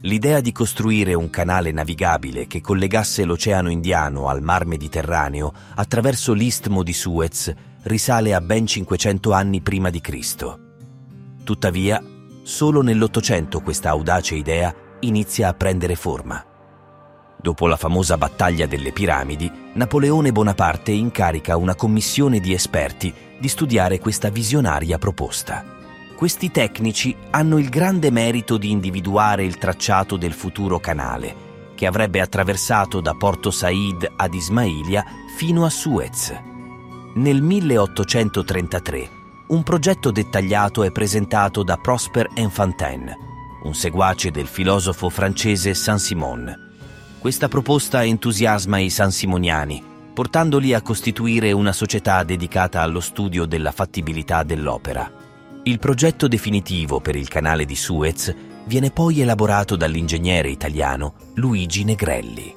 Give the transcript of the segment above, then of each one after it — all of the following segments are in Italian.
L'idea di costruire un canale navigabile che collegasse l'Oceano Indiano al Mar Mediterraneo attraverso l'Istmo di Suez risale a ben 500 anni prima di Cristo. Tuttavia, solo nell'Ottocento questa audace idea inizia a prendere forma. Dopo la famosa battaglia delle piramidi, Napoleone Bonaparte incarica una commissione di esperti di studiare questa visionaria proposta. Questi tecnici hanno il grande merito di individuare il tracciato del futuro canale, che avrebbe attraversato da Porto Said ad Ismailia fino a Suez. Nel 1833 un progetto dettagliato è presentato da Prosper Enfantin, un seguace del filosofo francese Saint-Simon. Questa proposta entusiasma i sansimoniani, portandoli a costituire una società dedicata allo studio della fattibilità dell'opera. Il progetto definitivo per il canale di Suez viene poi elaborato dall'ingegnere italiano Luigi Negrelli.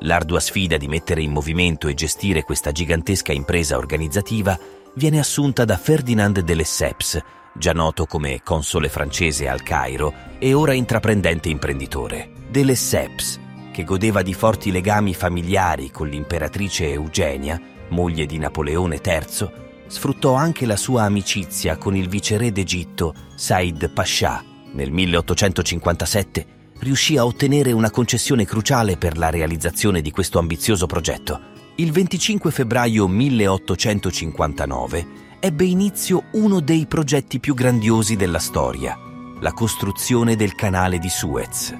L'ardua sfida di mettere in movimento e gestire questa gigantesca impresa organizzativa viene assunta da Ferdinand de Lesseps, già noto come console francese al Cairo e ora intraprendente imprenditore. De Lesseps, che godeva di forti legami familiari con l'imperatrice Eugenia, moglie di Napoleone III, sfruttò anche la sua amicizia con il viceré d'Egitto Said Pascià. Nel 1857 riuscì a ottenere una concessione cruciale per la realizzazione di questo ambizioso progetto. Il 25 febbraio 1859 ebbe inizio uno dei progetti più grandiosi della storia, la costruzione del canale di Suez.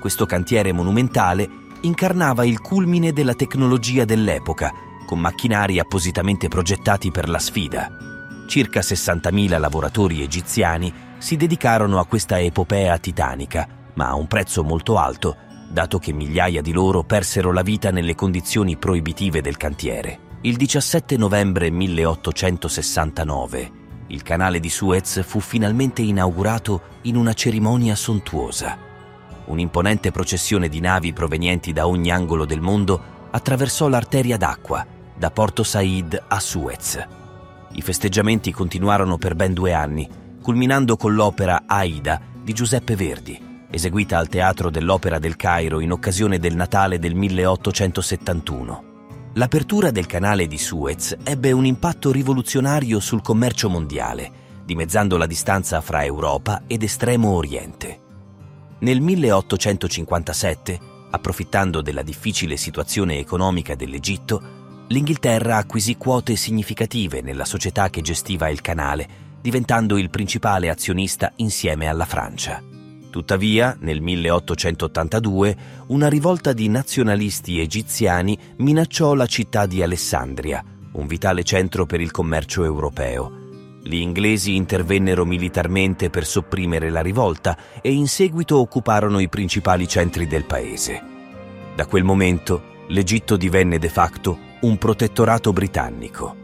Questo cantiere monumentale incarnava il culmine della tecnologia dell'epoca, con macchinari appositamente progettati per la sfida. Circa 60.000 lavoratori egiziani si dedicarono a questa epopea titanica, ma a un prezzo molto alto, dato che migliaia di loro persero la vita nelle condizioni proibitive del cantiere. Il 17 novembre 1869 il canale di Suez fu finalmente inaugurato in una cerimonia sontuosa. Un'imponente processione di navi provenienti da ogni angolo del mondo attraversò l'arteria d'acqua, da Porto Said a Suez. I festeggiamenti continuarono per ben due anni, culminando con l'opera Aida di Giuseppe Verdi, eseguita al Teatro dell'Opera del Cairo in occasione del Natale del 1871. L'apertura del canale di Suez ebbe un impatto rivoluzionario sul commercio mondiale, dimezzando la distanza fra Europa ed Estremo Oriente. Nel 1857, approfittando della difficile situazione economica dell'Egitto, l'Inghilterra acquisì quote significative nella società che gestiva il canale, diventando il principale azionista insieme alla Francia. Tuttavia, nel 1882, una rivolta di nazionalisti egiziani minacciò la città di Alessandria, un vitale centro per il commercio europeo. Gli inglesi intervennero militarmente per sopprimere la rivolta e in seguito occuparono i principali centri del paese. Da quel momento l'Egitto divenne de facto un protettorato britannico.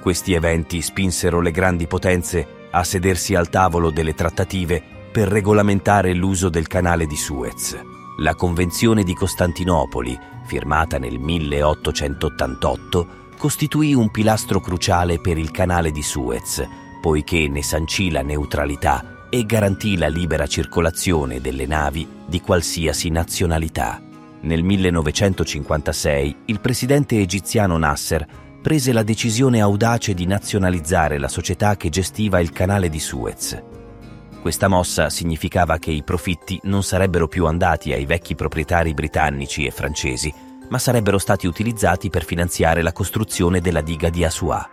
Questi eventi spinsero le grandi potenze a sedersi al tavolo delle trattative per regolamentare l'uso del canale di Suez. La Convenzione di Costantinopoli, firmata nel 1888, costituì un pilastro cruciale per il canale di Suez, poiché ne sancì la neutralità e garantì la libera circolazione delle navi di qualsiasi nazionalità. Nel 1956 il presidente egiziano Nasser prese la decisione audace di nazionalizzare la società che gestiva il canale di Suez. Questa mossa significava che i profitti non sarebbero più andati ai vecchi proprietari britannici e francesi, ma sarebbero stati utilizzati per finanziare la costruzione della diga di Assuà.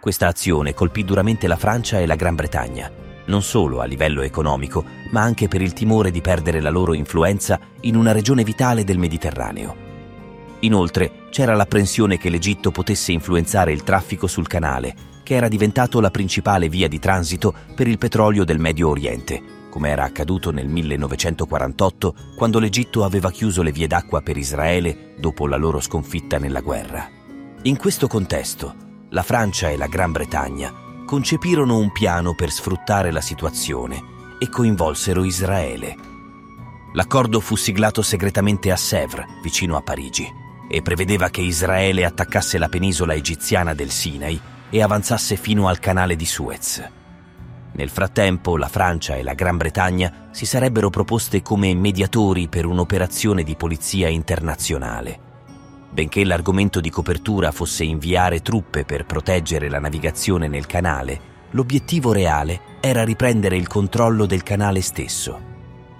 Questa azione colpì duramente la Francia e la Gran Bretagna, non solo a livello economico, ma anche per il timore di perdere la loro influenza in una regione vitale del Mediterraneo. Inoltre c'era l'apprensione che l'Egitto potesse influenzare il traffico sul canale che era diventato la principale via di transito per il petrolio del Medio Oriente, come era accaduto nel 1948 quando l'Egitto aveva chiuso le vie d'acqua per Israele dopo la loro sconfitta nella guerra. In questo contesto, la Francia e la Gran Bretagna concepirono un piano per sfruttare la situazione e coinvolsero Israele. L'accordo fu siglato segretamente a Sèvres, vicino a Parigi, e prevedeva che Israele attaccasse la penisola egiziana del Sinai e avanzasse fino al canale di Suez. Nel frattempo la Francia e la Gran Bretagna si sarebbero proposte come mediatori per un'operazione di polizia internazionale. Benché l'argomento di copertura fosse inviare truppe per proteggere la navigazione nel canale, l'obiettivo reale era riprendere il controllo del canale stesso.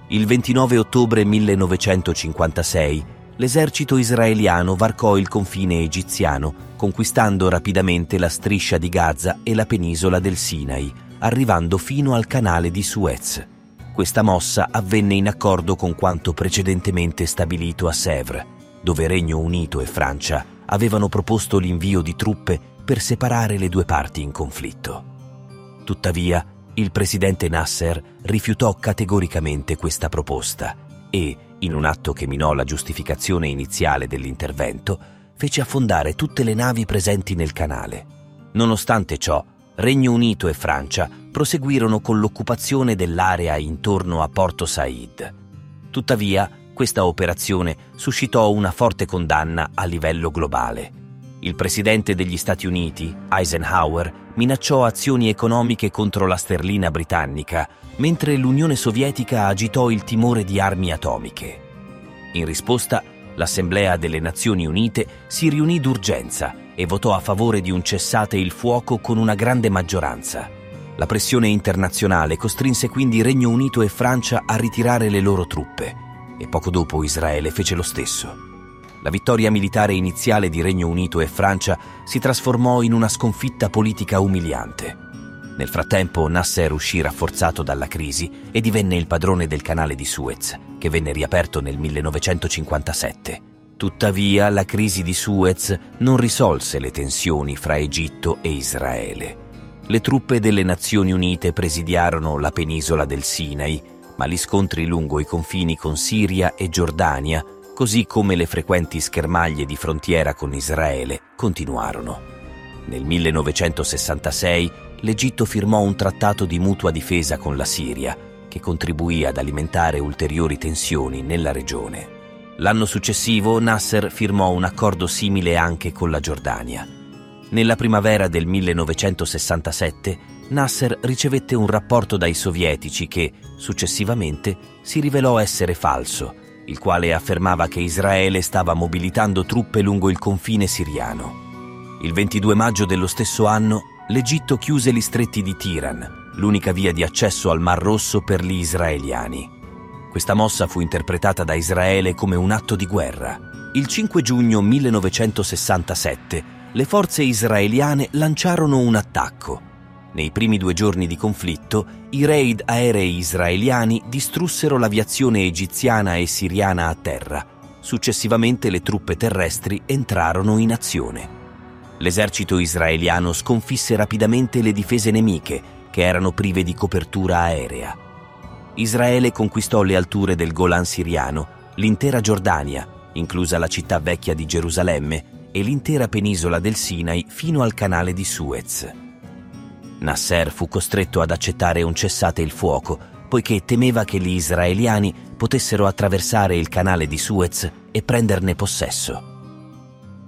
Il 29 ottobre 1956 l'esercito israeliano varcò il confine egiziano, conquistando rapidamente la striscia di Gaza e la penisola del Sinai, arrivando fino al canale di Suez. Questa mossa avvenne in accordo con quanto precedentemente stabilito a Sèvres, dove Regno Unito e Francia avevano proposto l'invio di truppe per separare le due parti in conflitto. Tuttavia, il presidente Nasser rifiutò categoricamente questa proposta e, in un atto che minò la giustificazione iniziale dell'intervento, fece affondare tutte le navi presenti nel canale. Nonostante ciò, Regno Unito e Francia proseguirono con l'occupazione dell'area intorno a Porto Said. Tuttavia, questa operazione suscitò una forte condanna a livello globale. Il presidente degli Stati Uniti, Eisenhower, minacciò azioni economiche contro la sterlina britannica, mentre l'Unione Sovietica agitò il timore di armi atomiche. In risposta, l'Assemblea delle Nazioni Unite si riunì d'urgenza e votò a favore di un cessate il fuoco con una grande maggioranza. La pressione internazionale costrinse quindi Regno Unito e Francia a ritirare le loro truppe e poco dopo Israele fece lo stesso. La vittoria militare iniziale di Regno Unito e Francia si trasformò in una sconfitta politica umiliante. Nel frattempo Nasser uscì rafforzato dalla crisi e divenne il padrone del canale di Suez, che venne riaperto nel 1957. Tuttavia, la crisi di Suez non risolse le tensioni fra Egitto e Israele. Le truppe delle Nazioni Unite presidiarono la penisola del Sinai, ma gli scontri lungo i confini con Siria e Giordania, così come le frequenti schermaglie di frontiera con Israele, continuarono. Nel 1966 l'Egitto firmò un trattato di mutua difesa con la Siria, che contribuì ad alimentare ulteriori tensioni nella regione. L'anno successivo Nasser firmò un accordo simile anche con la Giordania. Nella primavera del 1967 Nasser ricevette un rapporto dai sovietici che, successivamente, si rivelò essere falso, il quale affermava che Israele stava mobilitando truppe lungo il confine siriano. Il 22 maggio dello stesso anno, l'Egitto chiuse gli stretti di Tiran, l'unica via di accesso al Mar Rosso per gli israeliani. Questa mossa fu interpretata da Israele come un atto di guerra. Il 5 giugno 1967 le forze israeliane lanciarono un attacco. Nei primi due giorni di conflitto, i raid aerei israeliani distrussero l'aviazione egiziana e siriana a terra. Successivamente le truppe terrestri entrarono in azione. L'esercito israeliano sconfisse rapidamente le difese nemiche, che erano prive di copertura aerea. Israele conquistò le alture del Golan siriano, l'intera Giordania, inclusa la città vecchia di Gerusalemme, e l'intera penisola del Sinai fino al canale di Suez. Nasser fu costretto ad accettare un cessate il fuoco, poiché temeva che gli israeliani potessero attraversare il canale di Suez e prenderne possesso.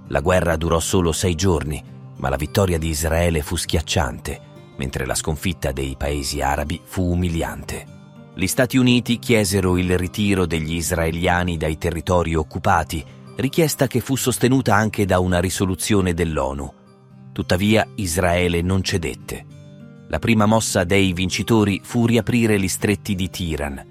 La guerra durò solo sei giorni, ma la vittoria di Israele fu schiacciante, mentre la sconfitta dei paesi arabi fu umiliante gli Stati Uniti chiesero il ritiro degli israeliani dai territori occupati, richiesta che fu sostenuta anche da una risoluzione dell'ONU. Tuttavia Israele non cedette. La prima mossa dei vincitori fu riaprire gli stretti di Tiran.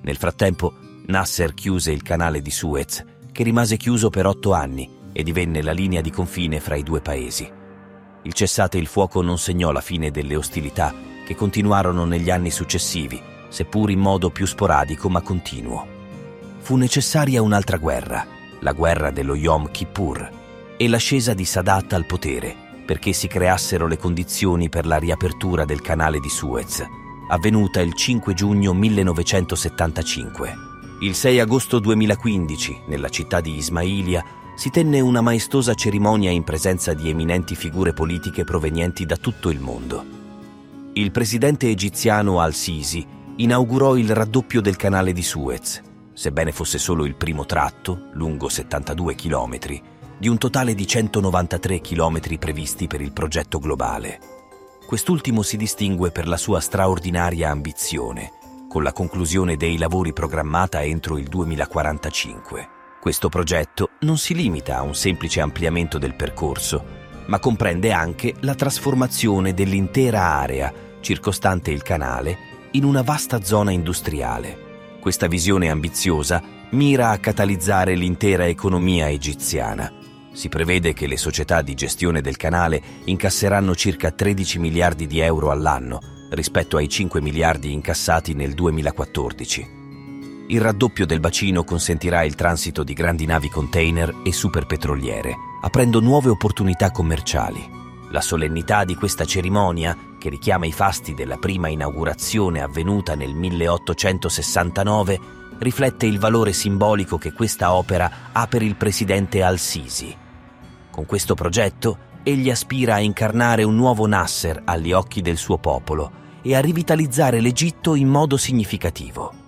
Nel frattempo Nasser chiuse il canale di Suez, che rimase chiuso per otto anni e divenne la linea di confine fra i due paesi. Il cessate il fuoco non segnò la fine delle ostilità che continuarono negli anni successivi seppur in modo più sporadico ma continuo. Fu necessaria un'altra guerra, la guerra dello Yom Kippur, e l'ascesa di Sadat al potere, perché si creassero le condizioni per la riapertura del canale di Suez, avvenuta il 5 giugno 1975. Il 6 agosto 2015, nella città di Ismailia, si tenne una maestosa cerimonia in presenza di eminenti figure politiche provenienti da tutto il mondo. Il presidente egiziano al-Sisi inaugurò il raddoppio del canale di Suez, sebbene fosse solo il primo tratto, lungo 72 km, di un totale di 193 km previsti per il progetto globale. Quest'ultimo si distingue per la sua straordinaria ambizione, con la conclusione dei lavori programmata entro il 2045. Questo progetto non si limita a un semplice ampliamento del percorso, ma comprende anche la trasformazione dell'intera area circostante il canale in una vasta zona industriale. Questa visione ambiziosa mira a catalizzare l'intera economia egiziana si prevede che le società di gestione del canale incasseranno circa 13 miliardi di euro all'anno rispetto ai 5 miliardi incassati nel 2014. Il raddoppio del bacino consentirà il transito di grandi navi container e superpetroliere, aprendo nuove opportunità commerciali. La solennità di questa cerimonia, che richiama i fasti della prima inaugurazione avvenuta nel 1869, riflette il valore simbolico che questa opera ha per il presidente Al-Sisi. Con questo progetto, egli aspira a incarnare un nuovo Nasser agli occhi del suo popolo e a rivitalizzare l'Egitto in modo significativo.